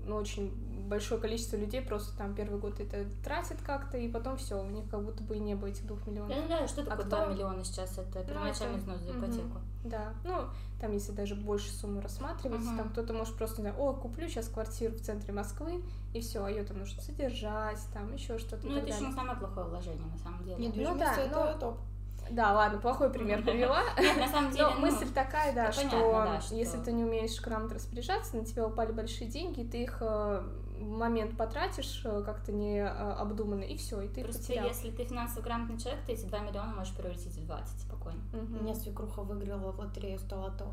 ну, очень большое количество людей просто там первый год это тратит как-то, и потом все, у них как будто бы и не было этих двух миллионов. Да, да, что такое а 2 миллиона сейчас? Это первоначальный ну, взнос за ипотеку. Угу. Да, ну, там, если даже больше суммы рассматривать, угу. там кто-то может просто, не знаю, о, куплю сейчас квартиру в центре Москвы, и все, а ее там нужно содержать, там еще что-то. Ну, это еще не самое плохое вложение, на самом деле. Недвижимость ну, да, это но... топ. Да, ладно, плохой пример привела. Нет, на самом деле, Но ну, мысль такая, да, что, понятно, да, что- если ты не умеешь грамотно распоряжаться, на тебя упали большие деньги, ты их э, в момент потратишь э, как-то не э, обдуманно, и все, и ты их Просто потерял. если ты финансово грамотный человек, ты эти 2 миллиона можешь превратить в 20 спокойно. Мгм. У меня свекруха выиграла в лотерею 100 лото.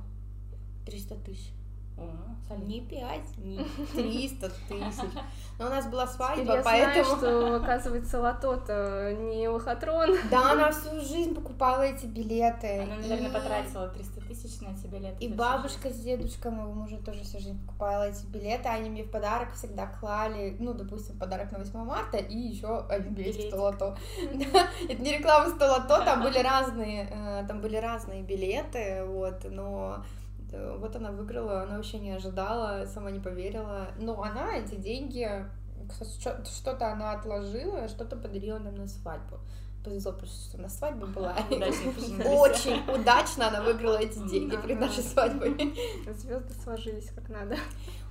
300 тысяч. Солидно. Не 5, не 300 тысяч. Но у нас была Теперь свадьба, я поэтому... знаю, что, оказывается, лото-то не лохотрон. Да, она всю жизнь покупала эти билеты. Она, наверное, И- потратила 300 тысяч на эти билеты. И бабушка с дедушкой моего мужа тоже всю жизнь покупала эти билеты, они мне в подарок всегда клали, ну, допустим, подарок на 8 марта и еще один Билетик. 100 лото. Это не реклама 100 лото, там были разные, э, там были разные билеты, вот, но вот она выиграла, она вообще не ожидала, сама не поверила, но она эти деньги, что- что-то она отложила, что-то подарила нам на свадьбу. Повезло просто, что на свадьбе была. Очень удачно она выиграла эти деньги перед нашей свадьбой. Звезды сложились как надо.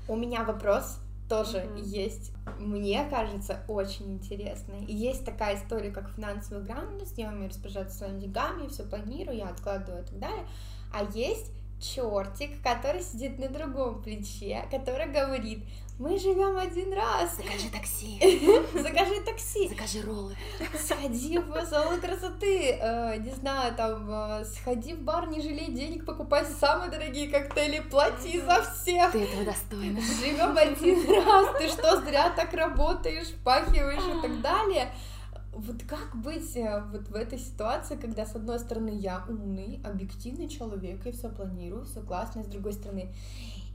У меня вопрос тоже Мгм. есть, мне кажется, очень интересный. Есть такая история, как финансовая грамотность, я умею распоряжаться своими деньгами, все планирую, я откладываю и так далее. А есть чертик, который сидит на другом плече, который говорит, мы живем один раз, Закажи такси, закажи такси, закажи роллы. сходи в салон красоты, э, не знаю, там, э, сходи в бар, не жалей денег, покупай самые дорогие коктейли, плати за всех. Ты этого достойна. Живем один раз, ты что, зря так работаешь, впахиваешь и так далее. Вот как быть э, вот в этой ситуации, когда с одной стороны я умный, объективный человек, я все планирую, все классно, с другой стороны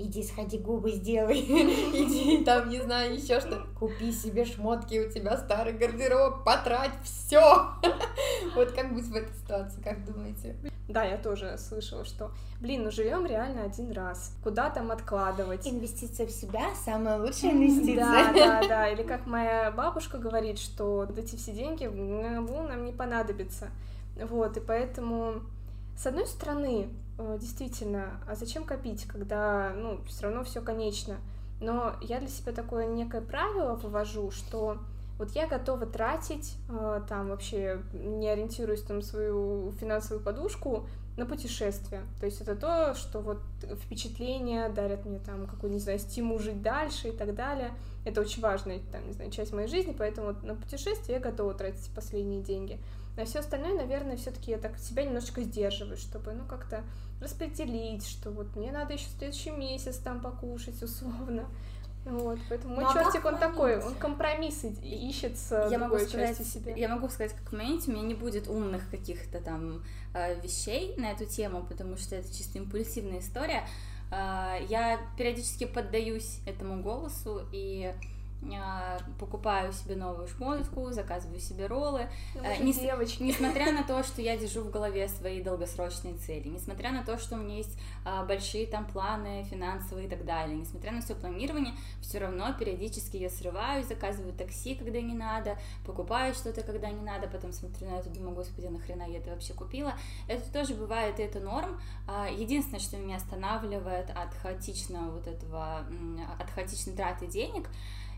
иди сходи губы сделай, иди там, не знаю, еще что, купи себе шмотки, у тебя старый гардероб, потрать все. Вот как быть в этой ситуации, как думаете? Да, я тоже слышала, что, блин, ну живем реально один раз. Куда там откладывать? Инвестиция в себя самая лучшая Да, инвестиция. да, да. Или как моя бабушка говорит, что эти все деньги ну, нам не понадобятся. Вот, и поэтому, с одной стороны, действительно, а зачем копить, когда, ну, все равно все конечно. Но я для себя такое некое правило вывожу, что вот я готова тратить, э, там вообще не ориентируясь там свою финансовую подушку на путешествия. То есть это то, что вот впечатления дарят мне там какой, не знаю, стимул жить дальше и так далее. Это очень важная, там, не знаю, часть моей жизни, поэтому вот на путешествие я готова тратить последние деньги. На все остальное, наверное, все-таки я так себя немножечко сдерживаю, чтобы, ну, как-то распределить, что вот мне надо еще следующий месяц там покушать условно. Вот, поэтому мой Ну, а чертик, он такой, он компромиссы ищет с Я могу сказать, частью себя. я могу сказать, как в моменте у меня не будет умных каких-то там э, вещей на эту тему, потому что это чисто импульсивная история. Э, Я периодически поддаюсь этому голосу и покупаю себе новую шмотку, заказываю себе роллы, Ну, э, вы же не с- девочки. Несмотря на то, что я держу в голове свои долгосрочные цели, несмотря на то, что у меня есть а, большие там планы финансовые и так далее, несмотря на все планирование, все равно периодически я срываюсь, заказываю такси, когда не надо, покупаю что-то, когда не надо, потом смотрю на это, думаю, господи, нахрена я это вообще купила. Это тоже бывает, и это норм. А, Единственное, что меня останавливает от хаотичного вот этого, от хаотичной траты денег,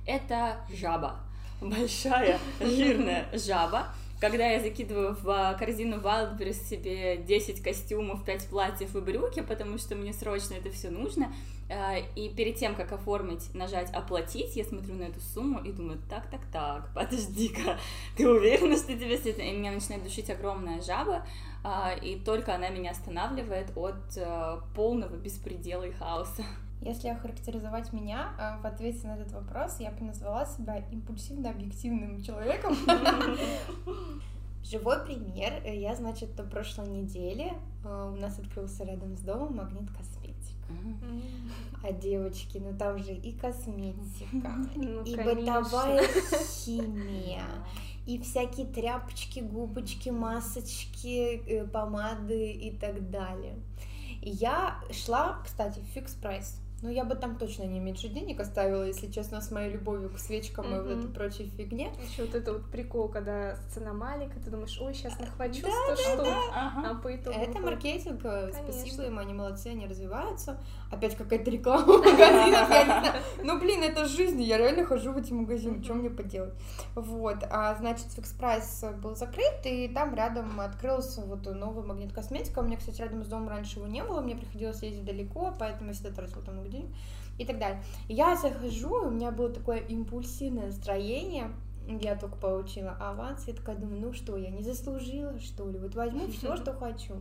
это жаба. Большая, жирная жаба. Когда я закидываю в а, корзину Wildberries себе 10 костюмов, 5 платьев и брюки, потому что мне срочно это все нужно, а, и перед тем, как оформить, нажать «Оплатить», я смотрю на эту сумму и думаю, так-так-так, подожди-ка, ты уверена, что тебе все это... И меня начинает душить огромная жаба, а, и только она меня останавливает от а, полного беспредела и хаоса. Если охарактеризовать меня э, в ответе на этот вопрос, я бы назвала себя импульсивно-объективным человеком. Живой пример. Э, Я, значит, на прошлой неделе э, у нас открылся рядом с домом магнит косметик. А девочки, ну там же и косметика, Ну, и конечно. бытовая химия, и всякие тряпочки, губочки, масочки, помады и так далее. Я шла, кстати, в фикс прайс. Ну, я бы там точно не меньше денег оставила, если честно, с моей любовью к свечкам mm-hmm. и вот этой прочей фигне. Еще вот это вот прикол, когда цена маленькая, ты думаешь, ой, сейчас нахвачу да, 100 да, штук, да. Ага. а по итогу... Это маркетинг, э, Конечно. спасибо им, они молодцы, они развиваются. Опять какая-то реклама магазинов, я не знаю. Ну, блин, это жизнь, я реально хожу в эти магазины, что мне поделать? Вот, а, значит, Fix Price был закрыт, и там рядом открылся вот новый магнит косметика. У меня, кстати, рядом с домом раньше его не было, мне приходилось ездить далеко, поэтому я всегда тратила там денег и так далее. Я захожу, у меня было такое импульсивное настроение, я только получила аванс, я такая думаю, ну что, я не заслужила, что ли, вот возьму все, что хочу.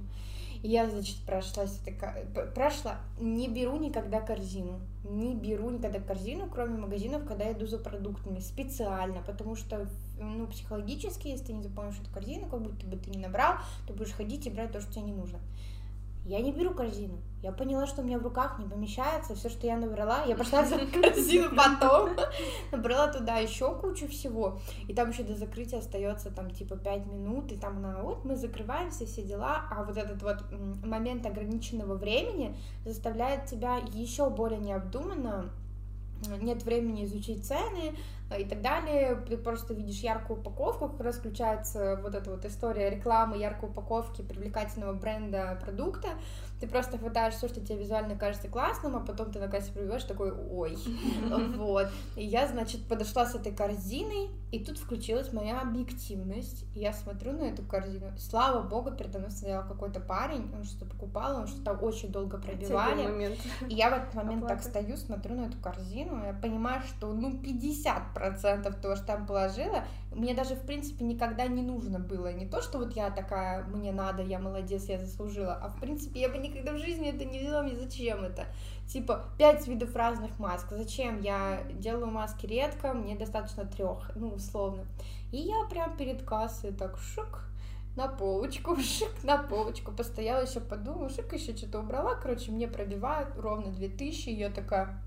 И я, значит, прошла, такая, прошла, не беру никогда корзину, не беру никогда корзину, кроме магазинов, когда я иду за продуктами, специально, потому что, ну, психологически, если ты не запомнишь эту корзину, как будто бы ты не набрал, ты будешь ходить и брать то, что тебе не нужно. Я не беру корзину. Я поняла, что у меня в руках не помещается все, что я набрала. Я пошла за корзину потом, набрала туда еще кучу всего. И там еще до закрытия остается там типа 5 минут, и там она, вот мы закрываемся, все дела. А вот этот вот момент ограниченного времени заставляет тебя еще более необдуманно нет времени изучить цены и так далее, ты просто видишь яркую упаковку, как раз включается вот эта вот история рекламы яркой упаковки привлекательного бренда продукта, ты просто хватаешь все, что тебе визуально кажется классным, а потом ты на кассе прибиваешь такой, ой, вот. И я, значит, подошла с этой корзиной, и тут включилась моя объективность, и я смотрю на эту корзину, слава богу, передо мной стоял какой-то парень, он что-то покупал, он что-то очень долго пробивали, и я в этот момент так стою, смотрю на эту корзину, я понимаю, что, ну, 50% того, что там положила, мне даже, в принципе, никогда не нужно было, не то, что вот я такая, мне надо, я молодец, я заслужила, а, в принципе, я бы никогда в жизни это не взяла, мне зачем это? Типа, пять видов разных масок. Зачем? Я делаю маски редко, мне достаточно трех, ну, условно. И я прям перед кассой так шик, на полочку, шик, на полочку. Постояла еще подумала, шик, еще что-то убрала. Короче, мне пробивают ровно 2000, и я такая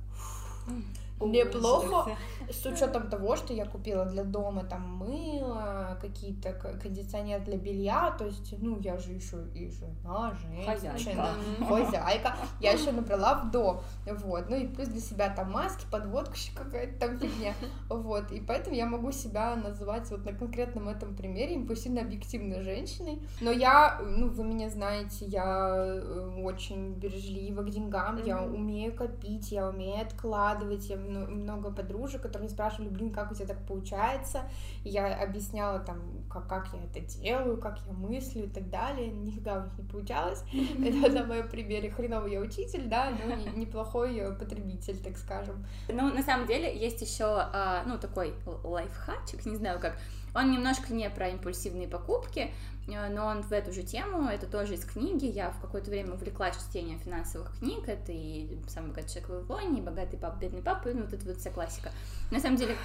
неплохо, с учетом того, что я купила для дома там мыло, какие-то кондиционер для белья, то есть, ну, я же еще и жена, женщина, хозяйка, хозяйка. я еще набрала в дом, вот, ну и плюс для себя там маски, подводка еще какая-то там фигня, вот, и поэтому я могу себя называть вот на конкретном этом примере импульсивно объективной женщиной, но я, ну, вы меня знаете, я э, очень бережлива к деньгам, я умею копить, я умею откладывать, я много подружек, которые спрашивали, блин, как у тебя так получается, и я объясняла там, как, как я это делаю, как я мыслю и так далее, нифига у них не получалось, это на моем примере, хреновый я учитель, да, но неплохой потребитель, так скажем. Ну, на самом деле, есть еще, а, ну, такой лайфхачик, не знаю как, он немножко не про импульсивные покупки, э, но он в эту же тему, это тоже из книги. Я в какое-то время увлеклась чтением финансовых книг. Это и «Самый богатый человек в Вавилоне», и «Богатый папа, бедный папа», ну вот это вот вся классика. На самом деле,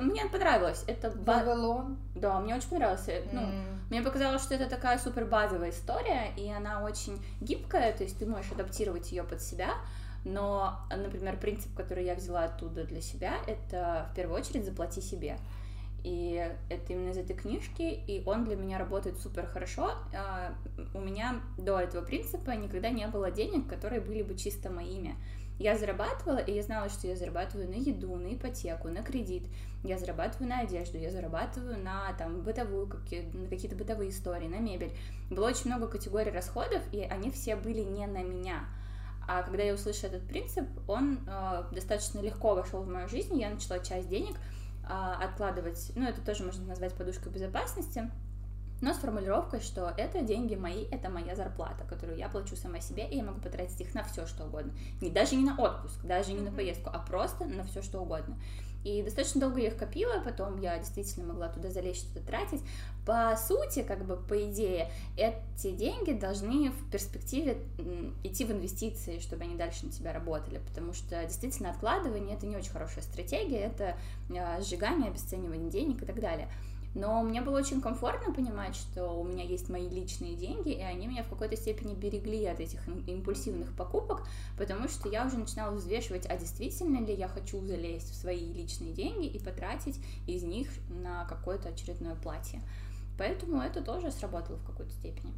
мне понравилось. Это Вавилон? Да, мне очень понравилось. Mm. Ну, мне показалось, что это такая супер базовая история, и она очень гибкая, то есть ты можешь адаптировать ее под себя. Но, например, принцип, который я взяла оттуда для себя, это в первую очередь заплати себе. И это именно из этой книжки, и он для меня работает супер хорошо. А, у меня до этого принципа никогда не было денег, которые были бы чисто моими. Я зарабатывала, и я знала, что я зарабатываю на еду, на ипотеку, на кредит, я зарабатываю на одежду, я зарабатываю на там бытовую, на какие-то бытовые истории, на мебель. Было очень много категорий расходов, и они все были не на меня. А когда я услышала этот принцип, он э, достаточно легко вошел в мою жизнь, я начала часть денег откладывать, ну, это тоже можно назвать подушкой безопасности, но с формулировкой, что это деньги мои, это моя зарплата, которую я плачу сама себе, и я могу потратить их на все, что угодно. Не, даже не на отпуск, даже не на поездку, а просто на все, что угодно. И достаточно долго я их копила, потом я действительно могла туда залезть, что-то тратить. По сути, как бы по идее, эти деньги должны в перспективе идти в инвестиции, чтобы они дальше на тебя работали, потому что действительно откладывание это не очень хорошая стратегия, это а, сжигание, обесценивание денег и так далее. Но мне было очень комфортно понимать, что у меня есть мои личные деньги, и они меня в какой-то степени берегли от этих импульсивных покупок, потому что я уже начинала взвешивать, а действительно ли я хочу залезть в свои личные деньги и потратить из них на какое-то очередное платье. Поэтому это тоже сработало в какой-то степени.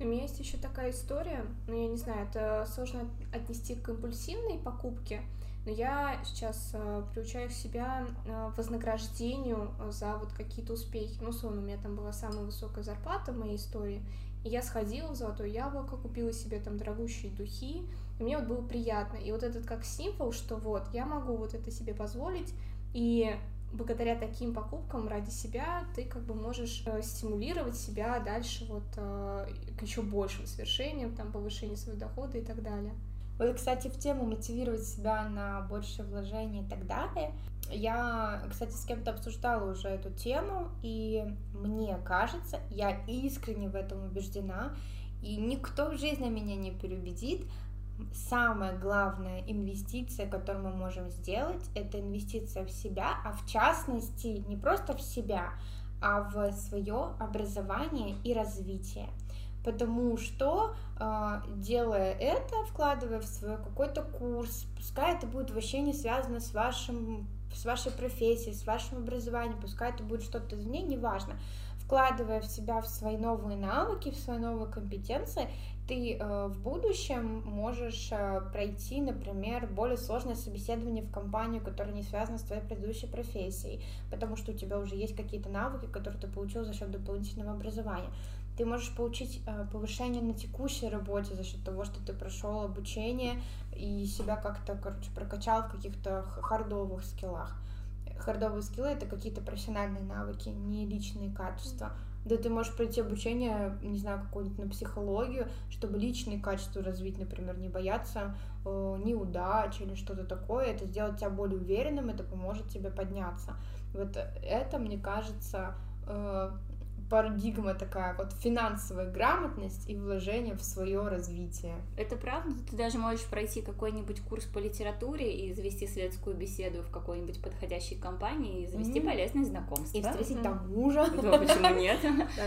У меня есть еще такая история, ну я не знаю, это сложно отнести к импульсивной покупке, но я сейчас э, приучаю себя э, вознаграждению за вот какие-то успехи. Ну, условно, у меня там была самая высокая зарплата в моей истории, и я сходила в Золотое Яблоко, купила себе там дорогущие духи, и мне вот было приятно. И вот этот как символ, что вот, я могу вот это себе позволить, и благодаря таким покупкам ради себя ты как бы можешь э, стимулировать себя дальше вот э, к еще большим свершениям, там, повышению своего дохода и так далее. Вот, кстати, в тему мотивировать себя на большее вложение и так далее. Я, кстати, с кем-то обсуждала уже эту тему, и мне кажется, я искренне в этом убеждена, и никто в жизни меня не переубедит, самая главная инвестиция, которую мы можем сделать, это инвестиция в себя, а в частности не просто в себя, а в свое образование и развитие. Потому что, а, делая это, вкладывая в свой какой-то курс, пускай это будет вообще не связано с вашим с вашей профессией, с вашим образованием, пускай это будет что-то извне, неважно, вкладывая в себя в свои новые навыки, в свои новые компетенции, ты э, в будущем можешь э, пройти, например, более сложное собеседование в компанию, которая не связана с твоей предыдущей профессией, потому что у тебя уже есть какие-то навыки, которые ты получил за счет дополнительного образования. Ты можешь получить э, повышение на текущей работе за счет того, что ты прошел обучение и себя как-то, короче, прокачал в каких-то хардовых скиллах. Хардовые скиллы — это какие-то профессиональные навыки, не личные качества. Да ты можешь пройти обучение, не знаю, какое-нибудь на психологию, чтобы личные качества развить, например, не бояться э, неудач или что-то такое. Это сделать тебя более уверенным, это поможет тебе подняться. Вот это, мне кажется, э, парадигма такая, вот финансовая грамотность и вложение в свое развитие. Это правда? Ты даже можешь пройти какой-нибудь курс по литературе и завести светскую беседу в какой-нибудь подходящей компании и завести mm-hmm. полезные знакомства. И встретить mm-hmm. там мужа. Да, почему нет?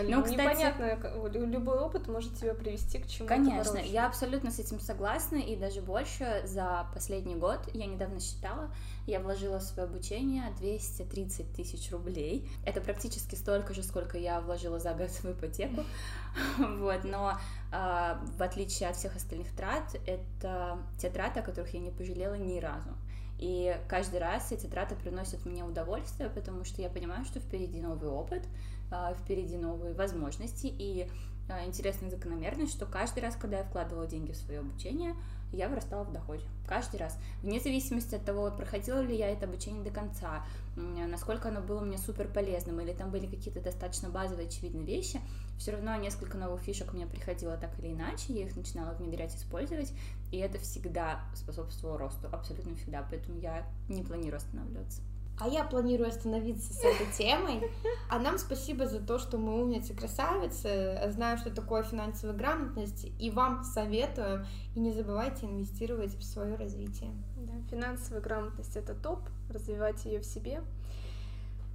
Ну, кстати... Непонятно, любой опыт может тебя привести к чему-то Конечно, я абсолютно с этим согласна, и даже больше за последний год, я недавно считала, я вложила в свое обучение 230 тысяч рублей. Это практически столько же, сколько я вложила за год в ипотеку. Вот, но а, в отличие от всех остальных трат, это те траты, о которых я не пожалела ни разу. И каждый раз эти траты приносят мне удовольствие, потому что я понимаю, что впереди новый опыт, а, впереди новые возможности. И а, интересная закономерность, что каждый раз, когда я вкладывала деньги в свое обучение, я вырастала в доходе. Каждый раз. Вне зависимости от того, проходила ли я это обучение до конца, насколько оно было мне супер полезным, или там были какие-то достаточно базовые, очевидные вещи, все равно несколько новых фишек мне приходило так или иначе, я их начинала внедрять, использовать, и это всегда способствовало росту, абсолютно всегда, поэтому я не планирую останавливаться. А я планирую остановиться с этой темой. А нам спасибо за то, что мы умницы, красавицы, знаем, что такое финансовая грамотность, и вам советуем. И не забывайте инвестировать в свое развитие. Да, финансовая грамотность это топ, развивайте ее в себе.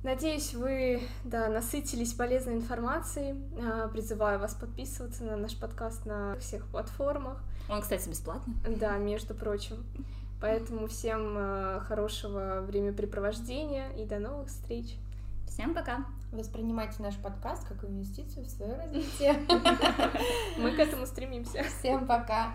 Надеюсь, вы да, насытились полезной информацией. А, призываю вас подписываться на наш подкаст на всех платформах. Он, кстати, бесплатный. Да, между прочим. Поэтому всем э, хорошего времяпрепровождения и до новых встреч. Всем пока. Воспринимайте наш подкаст как инвестицию в свое развитие. Мы к этому стремимся. Всем пока.